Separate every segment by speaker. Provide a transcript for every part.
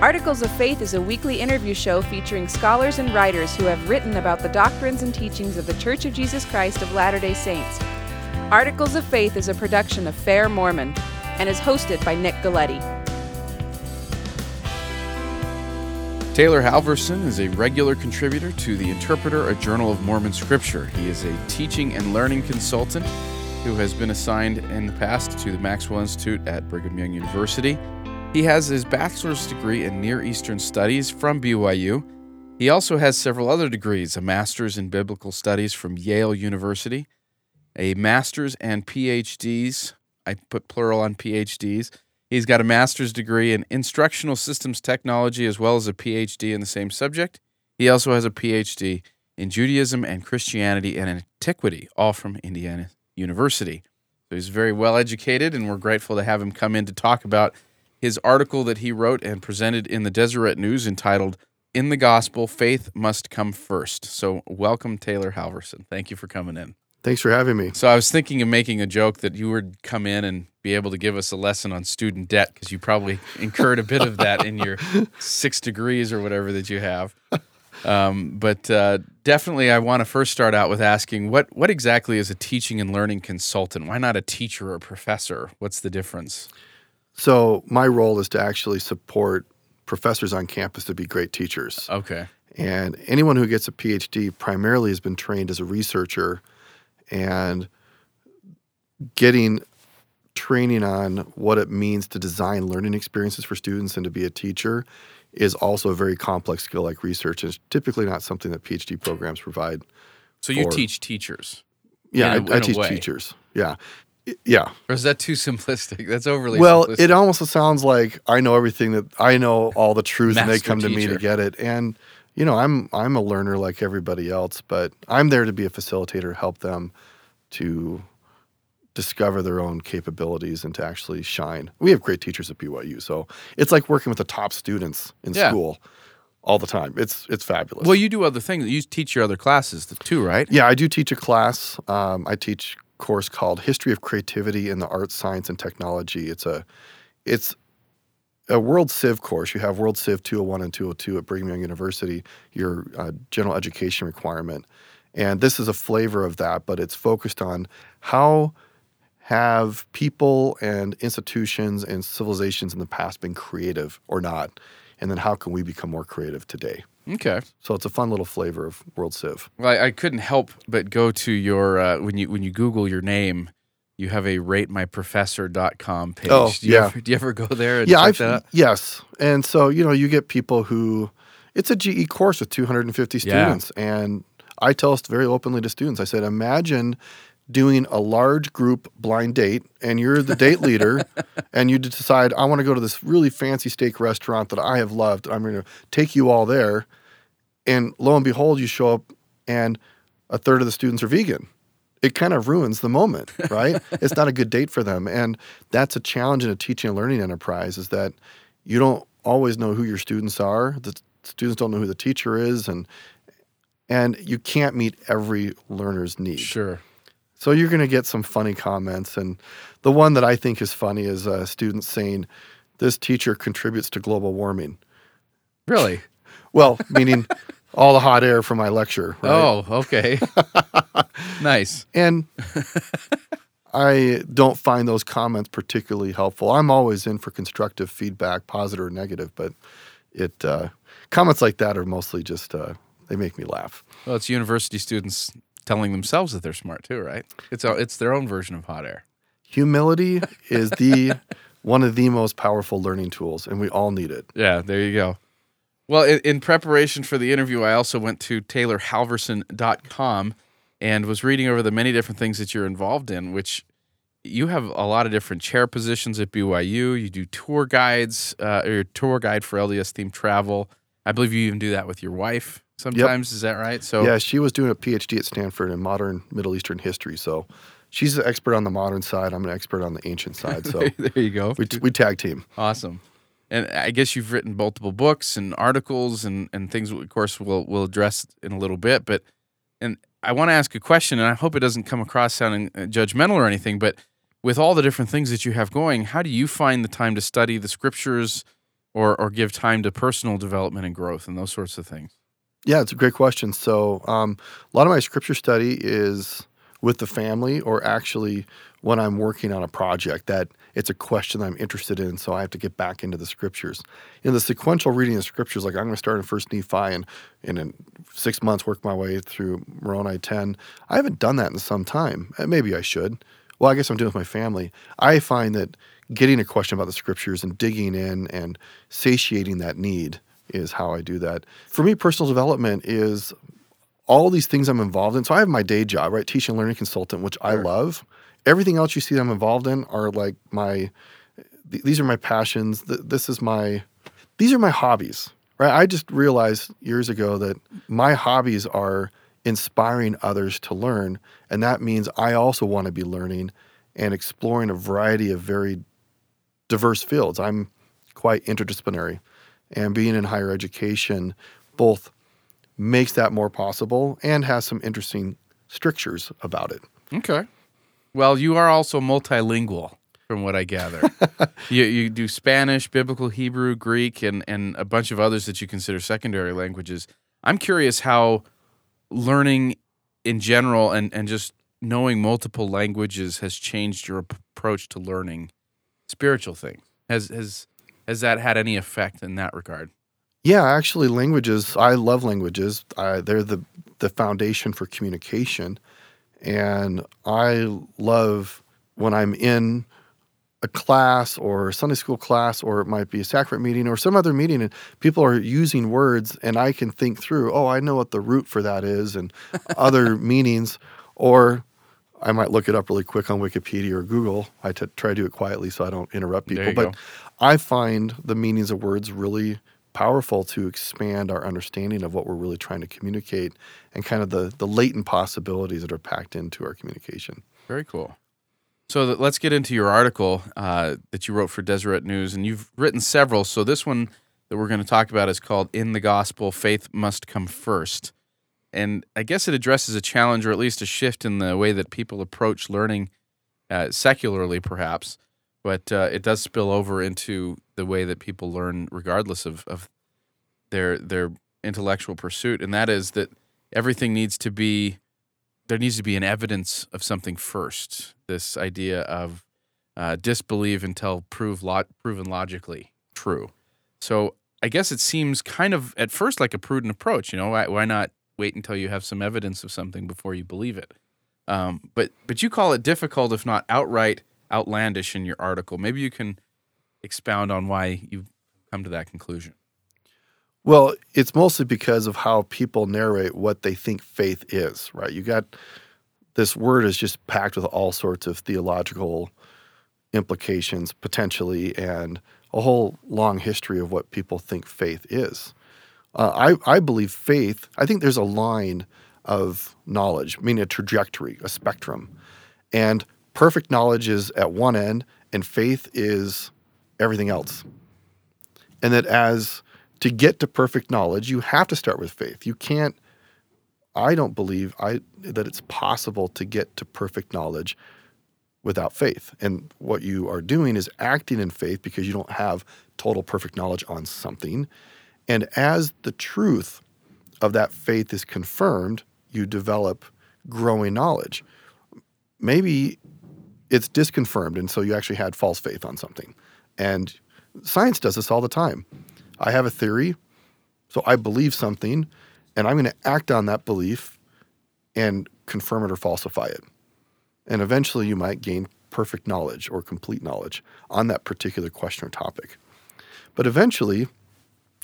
Speaker 1: Articles of Faith is a weekly interview show featuring scholars and writers who have written about the doctrines and teachings of the Church of Jesus Christ of Latter day Saints. Articles of Faith is a production of Fair Mormon and is hosted by Nick Galieti.
Speaker 2: Taylor Halverson is a regular contributor to the Interpreter, a Journal of Mormon Scripture. He is a teaching and learning consultant who has been assigned in the past to the Maxwell Institute at Brigham Young University. He has his bachelor's degree in Near Eastern Studies from BYU. He also has several other degrees a master's in biblical studies from Yale University, a master's and PhDs. I put plural on PhDs He's got a master's degree in instructional systems technology as well as a PhD in the same subject. He also has a PhD in Judaism and Christianity and antiquity, all from Indiana University. So he's very well educated, and we're grateful to have him come in to talk about his article that he wrote and presented in the Deseret News entitled In the Gospel Faith Must Come First. So, welcome, Taylor Halverson. Thank you for coming in.
Speaker 3: Thanks for having me.
Speaker 2: So, I was thinking of making a joke that you would come in and be able to give us a lesson on student debt because you probably incurred a bit of that in your six degrees or whatever that you have. Um, but uh, definitely, I want to first start out with asking what what exactly is a teaching and learning consultant? Why not a teacher or professor? What's the difference?
Speaker 3: So my role is to actually support professors on campus to be great teachers.
Speaker 2: Okay.
Speaker 3: And anyone who gets a PhD primarily has been trained as a researcher and getting training on what it means to design learning experiences for students and to be a teacher is also a very complex skill like research and it's typically not something that phd programs provide
Speaker 2: so you for, teach teachers
Speaker 3: yeah a, I, I teach teachers yeah yeah
Speaker 2: or is that too simplistic that's overly
Speaker 3: well
Speaker 2: simplistic.
Speaker 3: it almost sounds like i know everything that i know all the truth and they come to me to get it and you know i'm i'm a learner like everybody else but i'm there to be a facilitator help them to discover their own capabilities and to actually shine. We have great teachers at BYU, so it's like working with the top students in yeah. school all the time. It's it's fabulous.
Speaker 2: Well, you do other things. You teach your other classes too, right?
Speaker 3: Yeah, I do teach a class. Um, I teach course called History of Creativity in the Arts, Science, and Technology. It's a it's a World Civ course. You have World Civ 201 and 202 at Brigham Young University, your uh, general education requirement. And this is a flavor of that, but it's focused on how have people and institutions and civilizations in the past been creative or not? And then how can we become more creative today?
Speaker 2: Okay.
Speaker 3: So it's a fun little flavor of World Civ.
Speaker 2: Well, I, I couldn't help but go to your uh, when you when you Google your name, you have a ratemyprofessor.com page.
Speaker 3: Oh,
Speaker 2: do you
Speaker 3: yeah.
Speaker 2: Ever, do you ever go there?
Speaker 3: yeah, I've, yes. And so you know, you get people who it's a GE course with 250 students, yeah. and I tell us very openly to students. I said, imagine doing a large group blind date and you're the date leader and you decide I want to go to this really fancy steak restaurant that I have loved. I'm going to take you all there. And lo and behold, you show up and a third of the students are vegan. It kind of ruins the moment, right? it's not a good date for them. And that's a challenge in a teaching and learning enterprise is that you don't always know who your students are. The students don't know who the teacher is and and you can't meet every learner's need.
Speaker 2: Sure.
Speaker 3: So you're going to get some funny comments. And the one that I think is funny is a student saying, This teacher contributes to global warming.
Speaker 2: Really?
Speaker 3: Well, meaning all the hot air from my lecture. Right?
Speaker 2: Oh, okay. nice.
Speaker 3: And I don't find those comments particularly helpful. I'm always in for constructive feedback, positive or negative, but it uh, comments like that are mostly just uh, they make me laugh.
Speaker 2: Well, it's university students telling themselves that they're smart too, right? It's a, it's their own version of hot air.
Speaker 3: Humility is the one of the most powerful learning tools, and we all need it.
Speaker 2: Yeah, there you go. Well, in, in preparation for the interview, I also went to taylorhalverson.com and was reading over the many different things that you're involved in, which you have a lot of different chair positions at BYU. You do tour guides, uh, or tour guide for LDS themed travel. I believe you even do that with your wife sometimes. Yep. Is that right?
Speaker 3: So yeah, she was doing a PhD at Stanford in modern Middle Eastern history. So she's an expert on the modern side. I'm an expert on the ancient side. So
Speaker 2: there you go.
Speaker 3: We, we tag team.
Speaker 2: Awesome. And I guess you've written multiple books and articles and, and things. Of course, we'll we'll address in a little bit. But and I want to ask a question, and I hope it doesn't come across sounding uh, judgmental or anything. But with all the different things that you have going, how do you find the time to study the scriptures? or or give time to personal development and growth and those sorts of things?
Speaker 3: Yeah, it's a great question. So, um, a lot of my scripture study is with the family, or actually when I'm working on a project that it's a question I'm interested in, so I have to get back into the scriptures. In the sequential reading of scriptures, like I'm going to start in First Nephi and, and in six months work my way through Moroni 10. I haven't done that in some time. Uh, maybe I should. Well, I guess I'm doing it with my family. I find that getting a question about the scriptures and digging in and satiating that need is how I do that. For me, personal development is all these things I'm involved in. So I have my day job, right? Teaching and learning consultant, which I love. Everything else you see that I'm involved in are like my, th- these are my passions. Th- this is my, these are my hobbies, right? I just realized years ago that my hobbies are inspiring others to learn. And that means I also want to be learning and exploring a variety of very diverse fields. I'm quite interdisciplinary. And being in higher education both makes that more possible and has some interesting strictures about it.
Speaker 2: Okay. Well, you are also multilingual, from what I gather. you, you do Spanish, Biblical Hebrew, Greek, and, and a bunch of others that you consider secondary languages. I'm curious how learning in general and, and just knowing multiple languages has changed your approach to learning spiritual things. Has has has that had any effect in that regard?
Speaker 3: Yeah, actually, languages. I love languages. I, they're the the foundation for communication, and I love when I'm in a class or a Sunday school class, or it might be a sacrament meeting or some other meeting, and people are using words, and I can think through. Oh, I know what the root for that is, and other meanings, or I might look it up really quick on Wikipedia or Google. I t- try to do it quietly so I don't interrupt people. But
Speaker 2: go.
Speaker 3: I find the meanings of words really powerful to expand our understanding of what we're really trying to communicate and kind of the, the latent possibilities that are packed into our communication.
Speaker 2: Very cool. So let's get into your article uh, that you wrote for Deseret News, and you've written several. So this one that we're going to talk about is called "In the Gospel: Faith Must Come First. and I guess it addresses a challenge, or at least a shift in the way that people approach learning, uh, secularly perhaps, but uh, it does spill over into the way that people learn, regardless of, of their their intellectual pursuit, and that is that everything needs to be there needs to be an evidence of something first. This idea of uh, disbelieve until prove lo- proven logically true. So I guess it seems kind of at first like a prudent approach. You know, why, why not wait until you have some evidence of something before you believe it? Um, but but you call it difficult, if not outright outlandish, in your article. Maybe you can expound on why you've come to that conclusion.
Speaker 3: Well, it's mostly because of how people narrate what they think faith is, right? You got this word is just packed with all sorts of theological implications potentially and a whole long history of what people think faith is. Uh, I, I believe faith, I think there's a line of knowledge, meaning a trajectory, a spectrum. And perfect knowledge is at one end, and faith is everything else. And that as to get to perfect knowledge, you have to start with faith. You can't, I don't believe I, that it's possible to get to perfect knowledge without faith. And what you are doing is acting in faith because you don't have total perfect knowledge on something. And as the truth of that faith is confirmed, you develop growing knowledge. Maybe it's disconfirmed, and so you actually had false faith on something. And science does this all the time. I have a theory, so I believe something, and I'm going to act on that belief and confirm it or falsify it. And eventually you might gain perfect knowledge or complete knowledge on that particular question or topic. But eventually,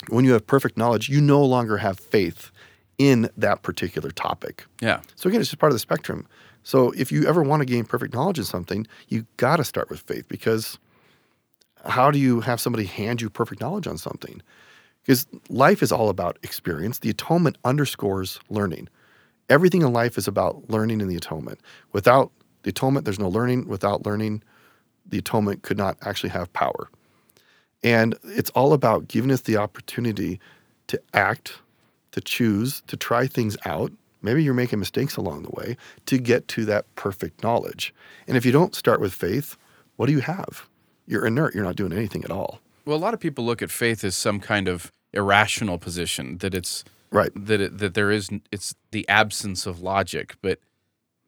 Speaker 3: when you have perfect knowledge, you no longer have faith in that particular topic.
Speaker 2: Yeah.
Speaker 3: So again, it's just part of the spectrum. So if you ever want to gain perfect knowledge in something, you got to start with faith because how do you have somebody hand you perfect knowledge on something? Because life is all about experience. The atonement underscores learning. Everything in life is about learning and the atonement. Without the atonement, there's no learning. Without learning, the atonement could not actually have power. And it's all about giving us the opportunity to act, to choose, to try things out. Maybe you're making mistakes along the way to get to that perfect knowledge. And if you don't start with faith, what do you have? You're inert. You're not doing anything at all.
Speaker 2: Well, a lot of people look at faith as some kind of irrational position that it's
Speaker 3: Right.
Speaker 2: that it, that there is it's the absence of logic, but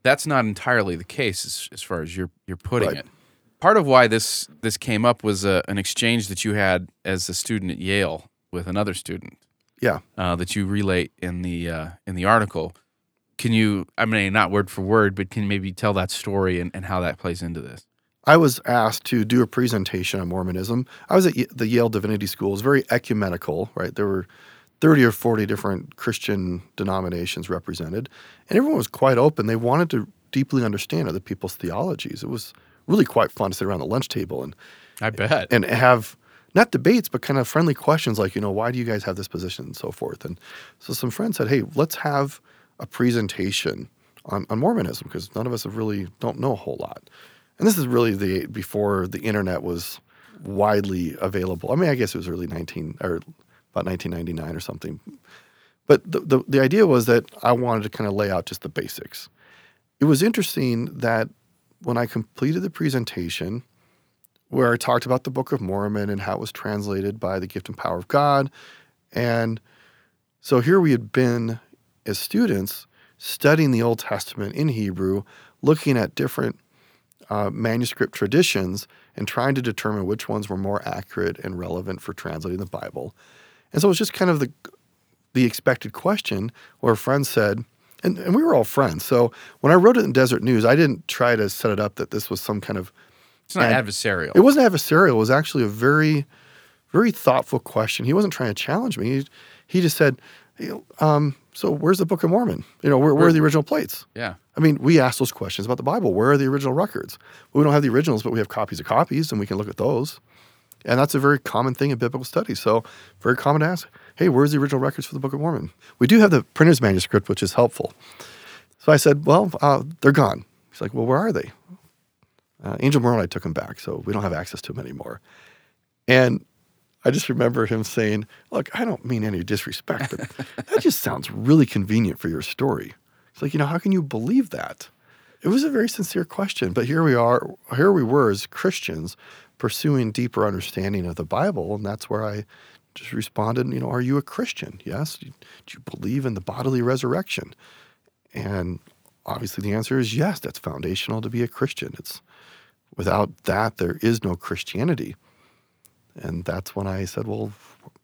Speaker 2: that's not entirely the case as, as far as you're you're putting
Speaker 3: Right.
Speaker 2: it. Part of why this this came up was a, an exchange that you had as a student at Yale with another student
Speaker 3: Yeah.
Speaker 2: uh, that you relate in the uh, in the article. Can you? I mean, not word for word, but can you maybe tell that story and, and how that plays into this?
Speaker 3: I was asked to do a presentation on Mormonism. I was at the Yale Divinity School. It was very ecumenical, right? There were 30 or 40 different Christian denominations represented, and everyone was quite open. They wanted to deeply understand other people's theologies. It was really quite fun to sit around the lunch table and
Speaker 2: I bet.
Speaker 3: and have not debates, but kind of friendly questions like, you know, why do you guys have this position and so forth. And so some friends said, hey, let's have a presentation on, on Mormonism because none of us have really don't know a whole lot. And this is really the before the internet was widely available. I mean, I guess it was early 19 or about 1999 or something. But the, the, the idea was that I wanted to kind of lay out just the basics. It was interesting that when I completed the presentation, where I talked about the Book of Mormon and how it was translated by the gift and power of God. And so here we had been as students studying the Old Testament in Hebrew, looking at different uh, manuscript traditions and trying to determine which ones were more accurate and relevant for translating the Bible. And so it was just kind of the the expected question where a friend said, and, and we were all friends. So when I wrote it in Deseret News, I didn't try to set it up that this was some kind of
Speaker 2: It's not
Speaker 3: and
Speaker 2: adversarial.
Speaker 3: it wasn't adversarial. It was actually a very, very thoughtful question. He wasn't trying to challenge me. He, he just said, um, "So where's the Book of Mormon? You know, where, where are the original plates?"
Speaker 2: yeah.
Speaker 3: I mean, we ask those questions about the Bible. Where are the original records? Well, we don't have the originals, but we have copies of copies, and we can look at those. And that's a very common thing in biblical studies. So, very common to ask, "Hey, where's the original records for the Book of Mormon?" We do have the printer's manuscript, which is helpful. So I said, "Well, uh, they're gone." He's like, "Well, where are they?" Uh, Angel I took them back, so we don't have access to them anymore. And I just remember him saying, Look, I don't mean any disrespect, but that just sounds really convenient for your story. It's like, you know, how can you believe that? It was a very sincere question, but here we are, here we were as Christians pursuing deeper understanding of the Bible, and that's where I just responded, you know, are you a Christian? Yes. Do you believe in the bodily resurrection? And obviously the answer is yes, that's foundational to be a Christian. It's without that there is no Christianity. And that's when I said, Well,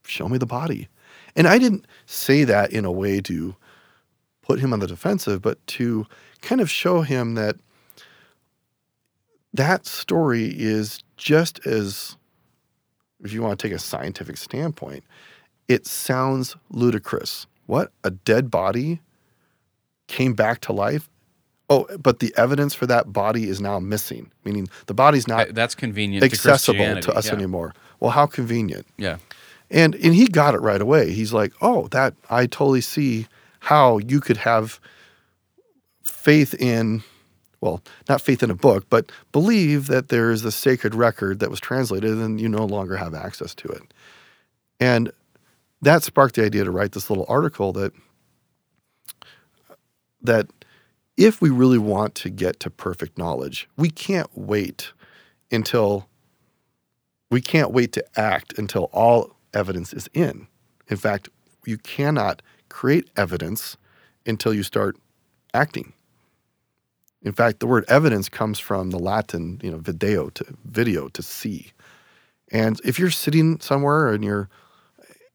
Speaker 3: show me the body. And I didn't say that in a way to put him on the defensive, but to kind of show him that that story is just as, if you want to take a scientific standpoint, it sounds ludicrous. What? A dead body came back to life? Oh, but the evidence for that body is now missing, meaning the body's not
Speaker 2: that's convenient
Speaker 3: accessible
Speaker 2: to,
Speaker 3: to us
Speaker 2: yeah.
Speaker 3: anymore. Well, how convenient.
Speaker 2: Yeah.
Speaker 3: And and he got it right away. He's like, "Oh, that I totally see how you could have faith in well, not faith in a book, but believe that there is a sacred record that was translated and you no longer have access to it." And that sparked the idea to write this little article that that if we really want to get to perfect knowledge, we can't wait until we can't wait to act until all evidence is in. In fact, you cannot create evidence until you start acting. In fact, the word evidence comes from the Latin, you know, video to video to see. And if you're sitting somewhere and you're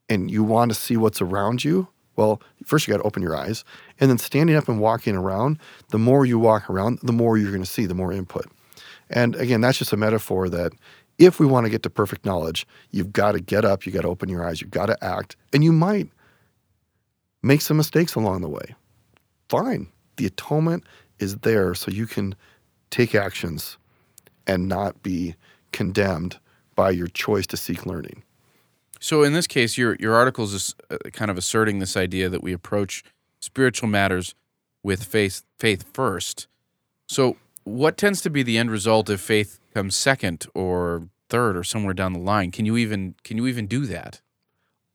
Speaker 3: and you want to see what's around you, well, first you got to open your eyes, and then standing up and walking around, the more you walk around, the more you're going to see, the more input. And again, that's just a metaphor that if we want to get to perfect knowledge, you've got to get up, you got to open your eyes, you've got to act, and you might make some mistakes along the way. Fine. The atonement is there so you can take actions and not be condemned by your choice to seek learning.
Speaker 2: So in this case, your your article is uh, kind of asserting this idea that we approach spiritual matters with faith faith first. So what tends to be the end result if faith comes second or third or somewhere down the line? Can you even can you even do that?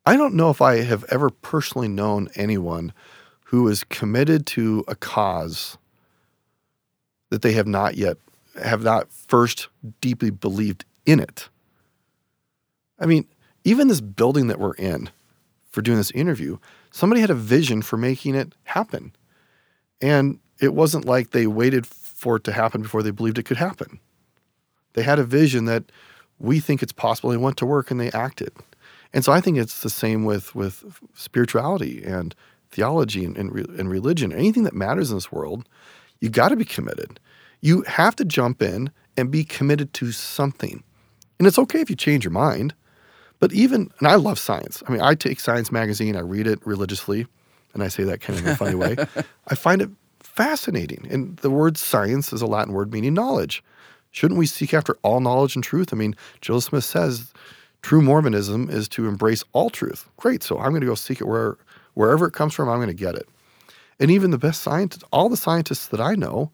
Speaker 3: I don't know if I have ever personally known anyone who is committed to a cause that they have not yet have not first deeply believed in it. I mean, even this building that we're in for doing this interview, somebody had a vision for making it happen. And it wasn't like they waited for it to happen before they believed it could happen. They had a vision that we think it's possible. They went to work and they acted. And so I think it's the same with with spirituality and theology and, and, and religion. Anything that matters in this world, you got to be committed. You have to jump in and be committed to something. And it's okay if you change your mind. But even, and I love science. I mean, I take Science Magazine, I read it religiously, and I say that kind of in a funny way. I find it fascinating. And the word science is a Latin word meaning knowledge. Shouldn't we seek after all knowledge and truth? I mean, Joseph Smith says true Mormonism is to embrace all truth. Great. So I'm going to go seek it where, wherever it comes from, I'm going to get it. And even the best scientists, all the scientists that I know,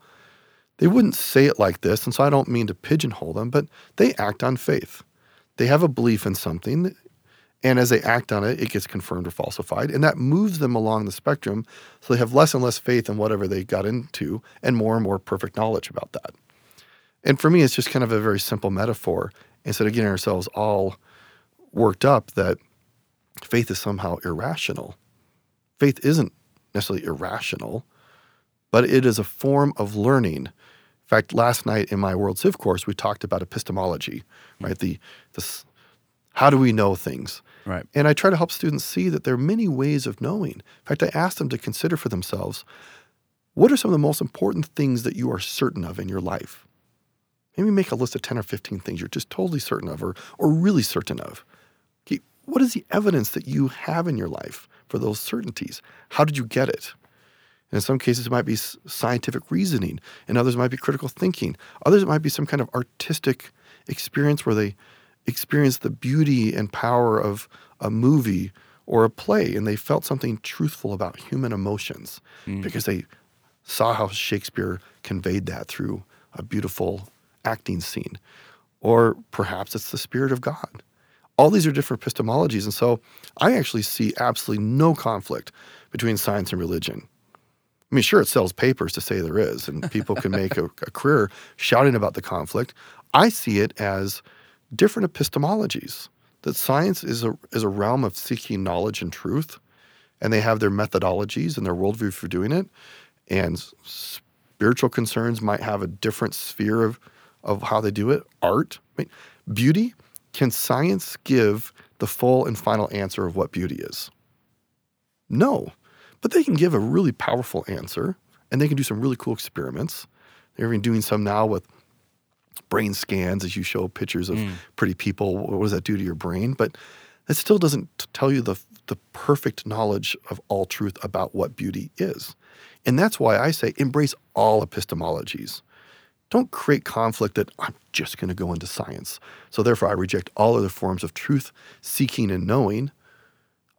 Speaker 3: they wouldn't say it like this. And so I don't mean to pigeonhole them, but they act on faith. They have a belief in something, and as they act on it, it gets confirmed or falsified, and that moves them along the spectrum. So they have less and less faith in whatever they got into, and more and more perfect knowledge about that. And for me, it's just kind of a very simple metaphor. Instead of getting ourselves all worked up that faith is somehow irrational, faith isn't necessarily irrational, but it is a form of learning in fact, last night in my World Civ course, we talked about epistemology, right? The, the how do we know things?
Speaker 2: Right.
Speaker 3: And I try to help students see that there are many ways of knowing. In fact, I ask them to consider for themselves what are some of the most important things that you are certain of in your life? Maybe make a list of 10 or 15 things you're just totally certain of or, or really certain of. What is the evidence that you have in your life for those certainties? How did you get it? in some cases, it might be scientific reasoning. In others, it might be critical thinking. Others, it might be some kind of artistic experience where they experience the beauty and power of a movie or a play and they felt something truthful about human emotions mm. because they saw how Shakespeare conveyed that through a beautiful acting scene. Or perhaps it's the Spirit of God. All these are different epistemologies. And so I actually see absolutely no conflict between science and religion. I mean, sure, it sells papers to say there is, and people can make a, a career shouting about the conflict. I see it as different epistemologies. That science is a is a realm of seeking knowledge and truth, and they have their methodologies and their worldview for doing it. And spiritual concerns might have a different sphere of of how they do it. Art, I mean, beauty. Can science give the full and final answer of what beauty is? No. But they can give a really powerful answer and they can do some really cool experiments. They're even doing some now with brain scans as you show pictures of mm. pretty people. What does that do to your brain? But that still doesn't tell you the, the perfect knowledge of all truth about what beauty is. And that's why I say embrace all epistemologies. Don't create conflict that I'm just going to go into science. So therefore, I reject all other forms of truth seeking and knowing.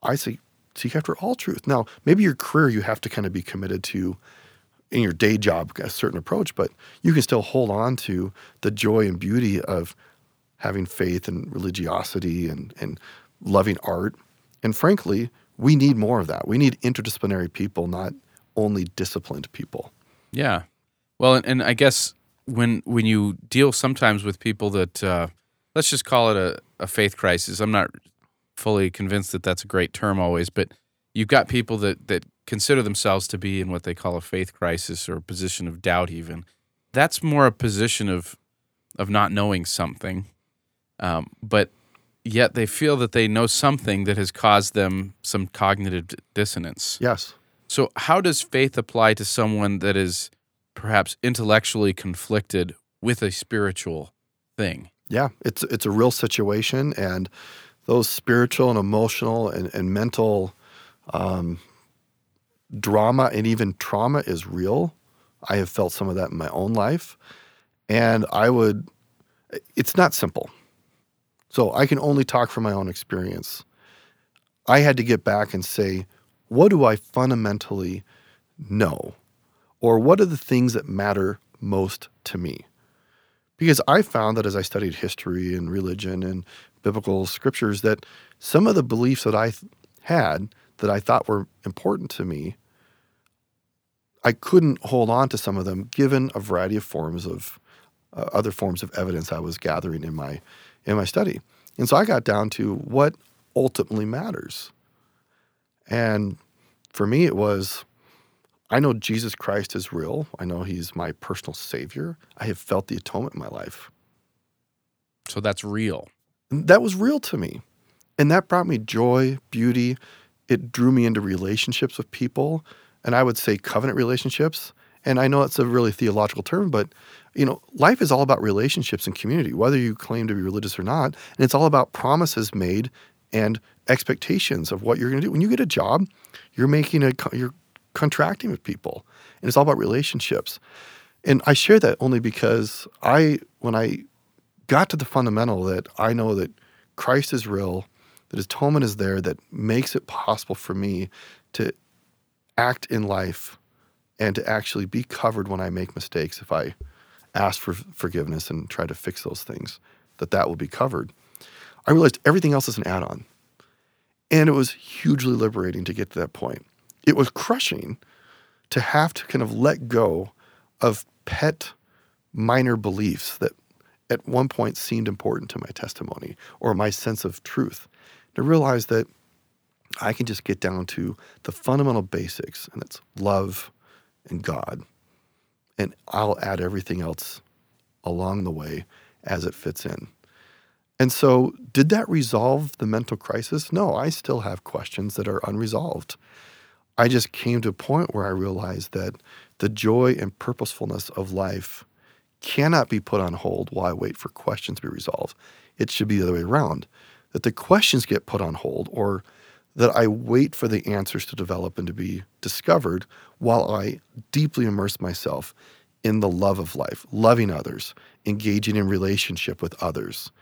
Speaker 3: I say seek after all truth. Now, maybe your career you have to kind of be committed to in your day job a certain approach, but you can still hold on to the joy and beauty of having faith and religiosity and, and loving art. And frankly, we need more of that. We need interdisciplinary people, not only disciplined people.
Speaker 2: Yeah. Well, and, and I guess when when you deal sometimes with people that uh, let's just call it a, a faith crisis. I'm not fully convinced that that's a great term always, but you've got people that that consider themselves to be in what they call a faith crisis or a position of doubt even. That's more a position of of not knowing something. Um, but yet they feel that they know something that has caused them some cognitive dissonance.
Speaker 3: Yes.
Speaker 2: So how does faith apply to someone that is perhaps intellectually conflicted with a spiritual thing?
Speaker 3: Yeah, it's it's a real situation and those spiritual and emotional and, and mental um, drama and even trauma is real. I have felt some of that in my own life. And I would, it's not simple. So I can only talk from my own experience. I had to get back and say, what do I fundamentally know? Or what are the things that matter most to me? Because I found that as I studied history and religion and biblical scriptures that some of the beliefs that I had that I thought were important to me, I couldn't hold on to some of them given a variety of forms of uh, other forms of evidence I was gathering in my in my study. And so I got down to what ultimately matters. And for me, it was I know Jesus Christ is real. I know he's my personal savior. I have felt the atonement in my life.
Speaker 2: So that's real.
Speaker 3: And that was real to me. And that brought me joy, beauty. It drew me into relationships with people. And I would say covenant relationships. And I know it's a really theological term, but you know, life is all about relationships and community, whether you claim to be religious or not. And it's all about promises made and expectations of what you're going to do. When you get a job, you're making a you're contracting with people, and it's all about relationships. And I share that only because I, when I got to the fundamental that I know that Christ is real, that His atonement is there, that makes it possible for me to act in life and to actually be covered when I make mistakes if I ask for forgiveness and try to fix those things, that that will be covered. I realized everything else is an add on. And it was hugely liberating to get to that point. It was crushing to have to kind of let go of pet minor beliefs that at one point seemed important to my testimony or my sense of truth. To realize that I can just get down to the fundamental basics, and it's love and God. And I'll add everything else along the way as it fits in. And so, did that resolve the mental crisis? No, I still have questions that are unresolved. I just came to a point where I realized that the joy and purposefulness of life cannot be put on hold while I wait for questions to be resolved. It should be the other way around that the questions get put on hold or that I wait for the answers to develop and to be discovered while I deeply immerse myself in the love of life, loving others, engaging in relationship with others,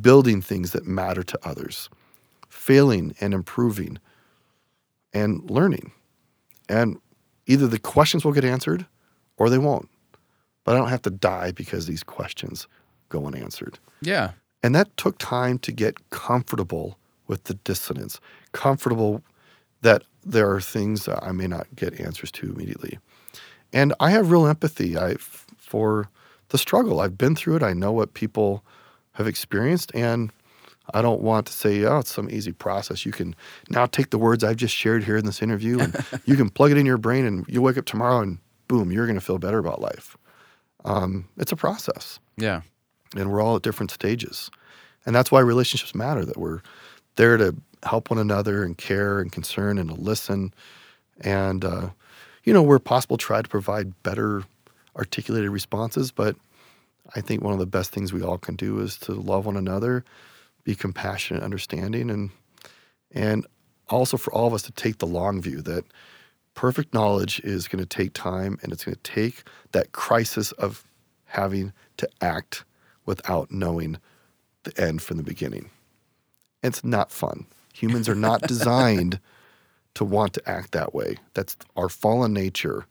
Speaker 3: building things that matter to others, failing and improving, and learning. And either the questions will get answered or they won't. But I don't have to die because these questions go unanswered.
Speaker 2: Yeah.
Speaker 3: And that took time to get comfortable with the dissonance, comfortable that there are things that I may not get answers to immediately. And I have real empathy I, for the struggle. I've been through it. I know what people have experienced. And I don't want to say, oh, it's some easy process. You can now take the words I've just shared here in this interview and you can plug it in your brain and you wake up tomorrow and boom, you're going to feel better about life. Um, it's a process.
Speaker 2: Yeah.
Speaker 3: And we're all at different stages. And that's why relationships matter, that we're there to help one another and care and concern and to listen. And, uh, you know, where possible, try to provide better articulated responses. But I think one of the best things we all can do is to love one another, be compassionate, understanding, and and also for all of us to take the long view that perfect knowledge is going to take time and it's going to take that crisis of having to act without knowing the end from the beginning. It's not fun. Humans are not designed to want to act that way. That's our fallen nature.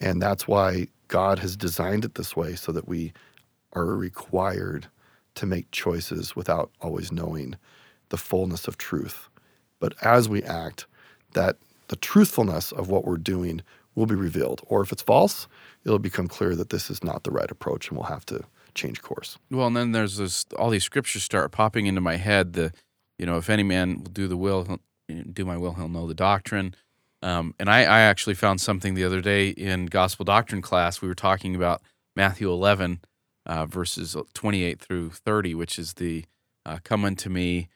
Speaker 3: And that's why God has designed it this way so that we are required to make choices without always knowing the fullness of truth. But as we act, that the truthfulness of what we're doing will be revealed. Or if it's false, it'll become clear that this is not the right approach and we'll have to change course.
Speaker 2: Well, and then there's this all these scriptures start popping into my head. The, you know, if any man will do the will, do my will, he'll know the doctrine. Um, and I, I actually found something the other day in gospel doctrine class. We were talking about Matthew 11, uh, verses 28 through 30, which is the uh, come unto me,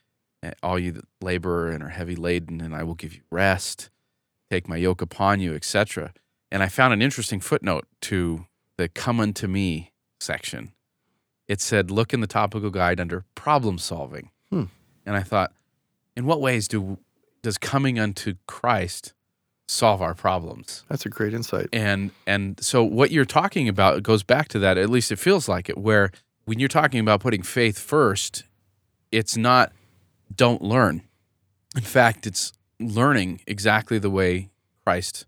Speaker 2: eh, all you that labor and are heavy laden, and I will give you rest. Take my yoke upon you, etc. And I found an interesting footnote to the come unto me section it said, look in the topical guide under problem solving.
Speaker 3: Hmm.
Speaker 2: And I thought, in what ways do does coming unto Christ solve our problems?
Speaker 3: That's a great insight.
Speaker 2: And and so what you're talking about goes back to that. At least it feels like it. Where when you're talking about putting faith first, it's not don't learn. In fact, it's learning exactly the way Christ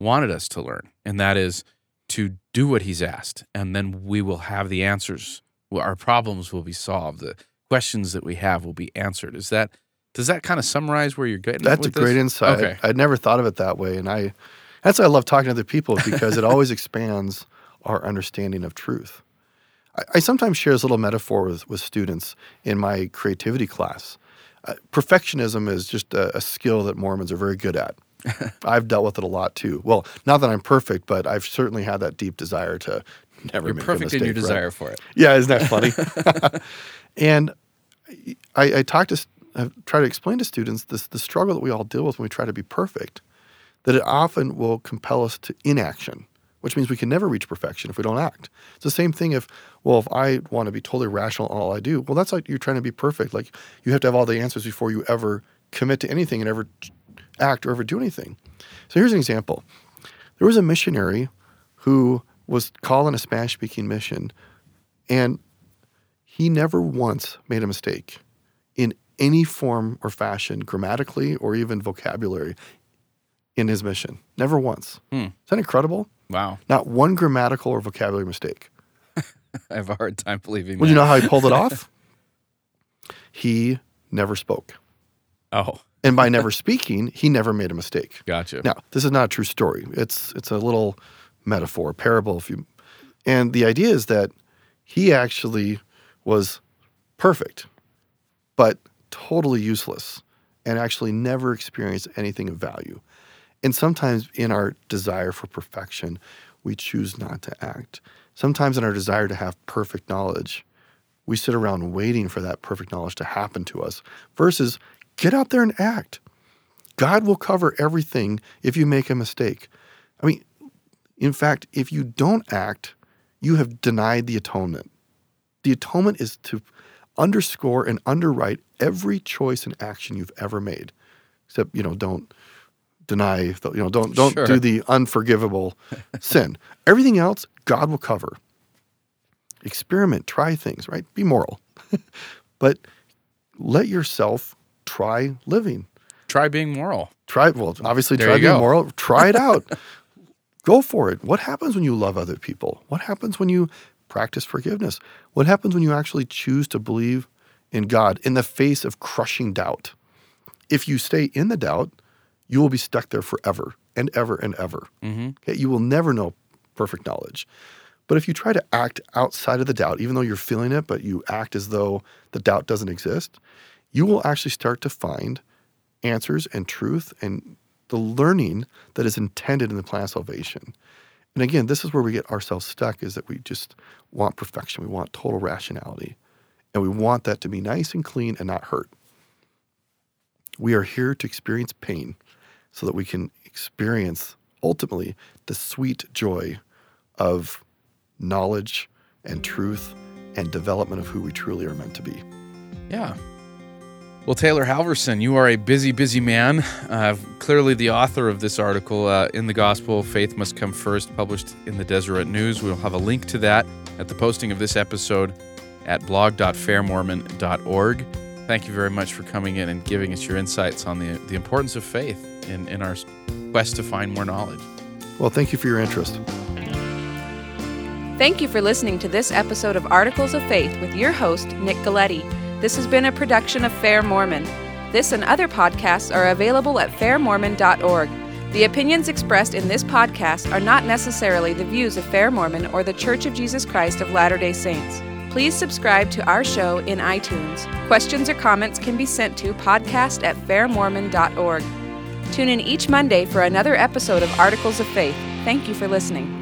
Speaker 2: wanted us to learn, and that is to do what He's asked, and then we will have the answers our problems will be solved. The questions that we have will be answered. Is that does that kind of summarize where you're getting?
Speaker 3: That's a great
Speaker 2: this?
Speaker 3: insight.
Speaker 2: Okay.
Speaker 3: I'd never thought of it that way, and I that's why I love talking to other people because it always expands our understanding of truth. I, I sometimes share this little metaphor with, with students in my creativity class. Uh, perfectionism is just a, a skill that Mormons are very good at. I've dealt with it a lot too. Well, not that I'm perfect, but I've certainly had that deep desire to never
Speaker 2: You're
Speaker 3: make
Speaker 2: perfect
Speaker 3: a mistake.
Speaker 2: in your
Speaker 3: right?
Speaker 2: desire for it.
Speaker 3: Yeah, isn't that funny? and I, I talk to, I try to explain to students this the struggle that we all deal with when we try to be perfect, that it often will compel us to inaction, which means we can never reach perfection if we don't act. It's the same thing if, well, if I want to be totally rational in all I do, well, that's like you're trying to be perfect. Like you have to have all the answers before you ever commit to anything and ever act or ever do anything. So here's an example. There was a missionary who was called on a Spanish speaking mission, and he never once made a mistake in any form or fashion, grammatically or even vocabulary, in his mission. Never once.
Speaker 2: Hmm.
Speaker 3: Is that incredible?
Speaker 2: Wow.
Speaker 3: Not one grammatical or vocabulary mistake.
Speaker 2: I have a hard time believing
Speaker 3: Well,
Speaker 2: that.
Speaker 3: you know how he pulled it off? He never spoke.
Speaker 2: oh,
Speaker 3: And by never speaking, he never made a mistake.
Speaker 2: gotcha.
Speaker 3: Now, this is not a true story. It's it's a little metaphor, parable, if you. And the idea is that he actually was perfect, but totally useless, and actually never experience anything of value. And sometimes, in our desire for perfection, we choose not to act. Sometimes, in our desire to have perfect knowledge, we sit around waiting for that perfect knowledge to happen to us versus get out there and act. God will cover everything if you make a mistake. I mean, in fact, if you don't act, you have denied the atonement. The atonement is to underscore and underwrite every choice and action you've ever made. Except, you know, don't deny, the, you know, don't don't
Speaker 2: Sure.
Speaker 3: do the unforgivable sin. Everything else, God will cover. Experiment, try things, right? Be moral. but let yourself try living.
Speaker 2: Try being moral.
Speaker 3: Try well, obviously
Speaker 2: There
Speaker 3: try being
Speaker 2: go.
Speaker 3: moral. Try it out. Go for it. What happens when you love other people? What happens when you practice forgiveness? What happens when you actually choose to believe in God in the face of crushing doubt? If you stay in the doubt, you will be stuck there forever and ever and ever.
Speaker 2: Mm-hmm.
Speaker 3: Okay? You will never know perfect knowledge. But if you try to act outside of the doubt, even though you're feeling it, but you act as though the doubt doesn't exist, you will actually start to find answers and truth and the learning that is intended in the plan of salvation. And again, this is where we get ourselves stuck is that we just want perfection. We want total rationality. And we want that to be nice and clean and not hurt. We are here to experience pain so that we can experience ultimately the sweet joy of knowledge and truth and development of who we truly are meant to be.
Speaker 2: Yeah. Well, Taylor Halverson, you are a busy, busy man. Uh, clearly, the author of this article, uh, In the Gospel, Faith Must Come First, published in the Deseret News. We'll have a link to that at the posting of this episode at blog.fairmormon.org. Thank you very much for coming in and giving us your insights on the, the importance of faith in, in our quest to find more knowledge.
Speaker 3: Well, thank you for your interest.
Speaker 1: Thank you for listening to this episode of Articles of Faith with your host, Nick Galieti. This has been a production of Fair Mormon. This and other podcasts are available at fairmormon.org. The opinions expressed in this podcast are not necessarily the views of Fair Mormon or the Church of Jesus Christ of Latter day Saints. Please subscribe to our show in iTunes. Questions or comments can be sent to podcast at fairmormon.org. Tune in each Monday for another episode of Articles of Faith. Thank you for listening.